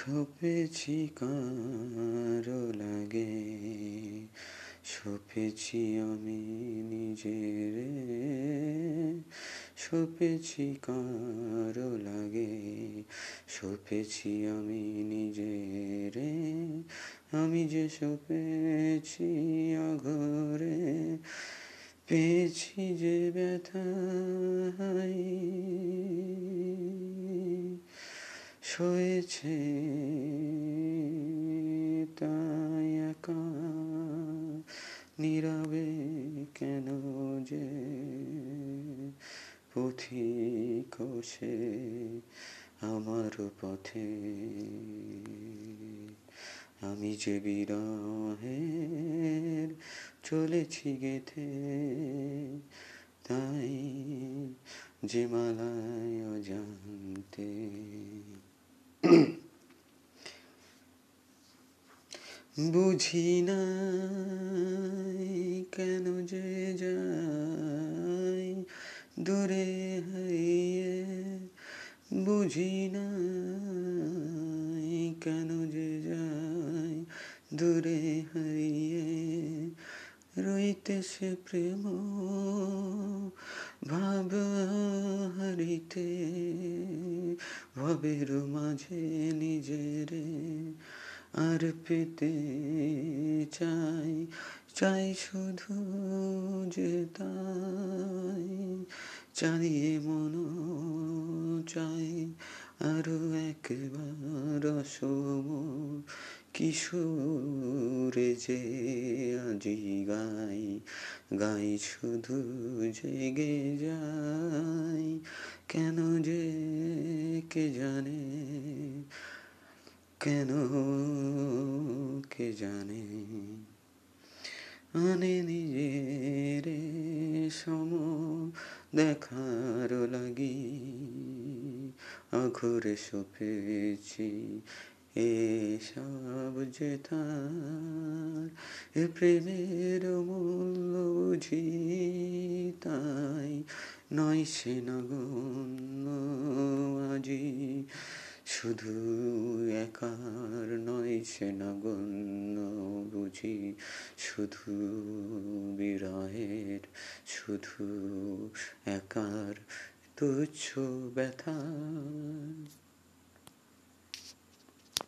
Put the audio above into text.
সপেছি কারও লাগে সপেছি আমি নিজের সপেছি কারও লাগে সপেছি আমি নিজের, আমি যে সপেছি অঘরে, পেয়েছি যে ব্যথাই সয়েছে তাই একা নীরবে কেন যে পথিক সে আমার পথে? আমি যে বিরহের চলেছি গেথে, তাই যে মালায় বুঝি না কেন যে যাই দূরে হাইয়ে বুঝি না কেন যে যাই দূরে হারিয়ে রইতেছে প্রেম ভাব ভবের মাঝে নিজেরে আর পেতে চাই চাই শুধু যে তাই। চালিয়ে মন, চাই আরও একবার সম কিশোরে যে আজি গাই গাই শুধু জেগে যাই কেন যে কে জানে? কেন কে জানে? আনে নিজের সম দেখার লাগি আঘরে সপেছি এসব যে তার প্রেমের মূল্য বুঝি। তাই নয় সে নগণ্য আজি। শুধু একার নয় সে নগণ্য বুঝি। শুধু বিরহের, শুধু একার তুচ্ছ ব্যথা।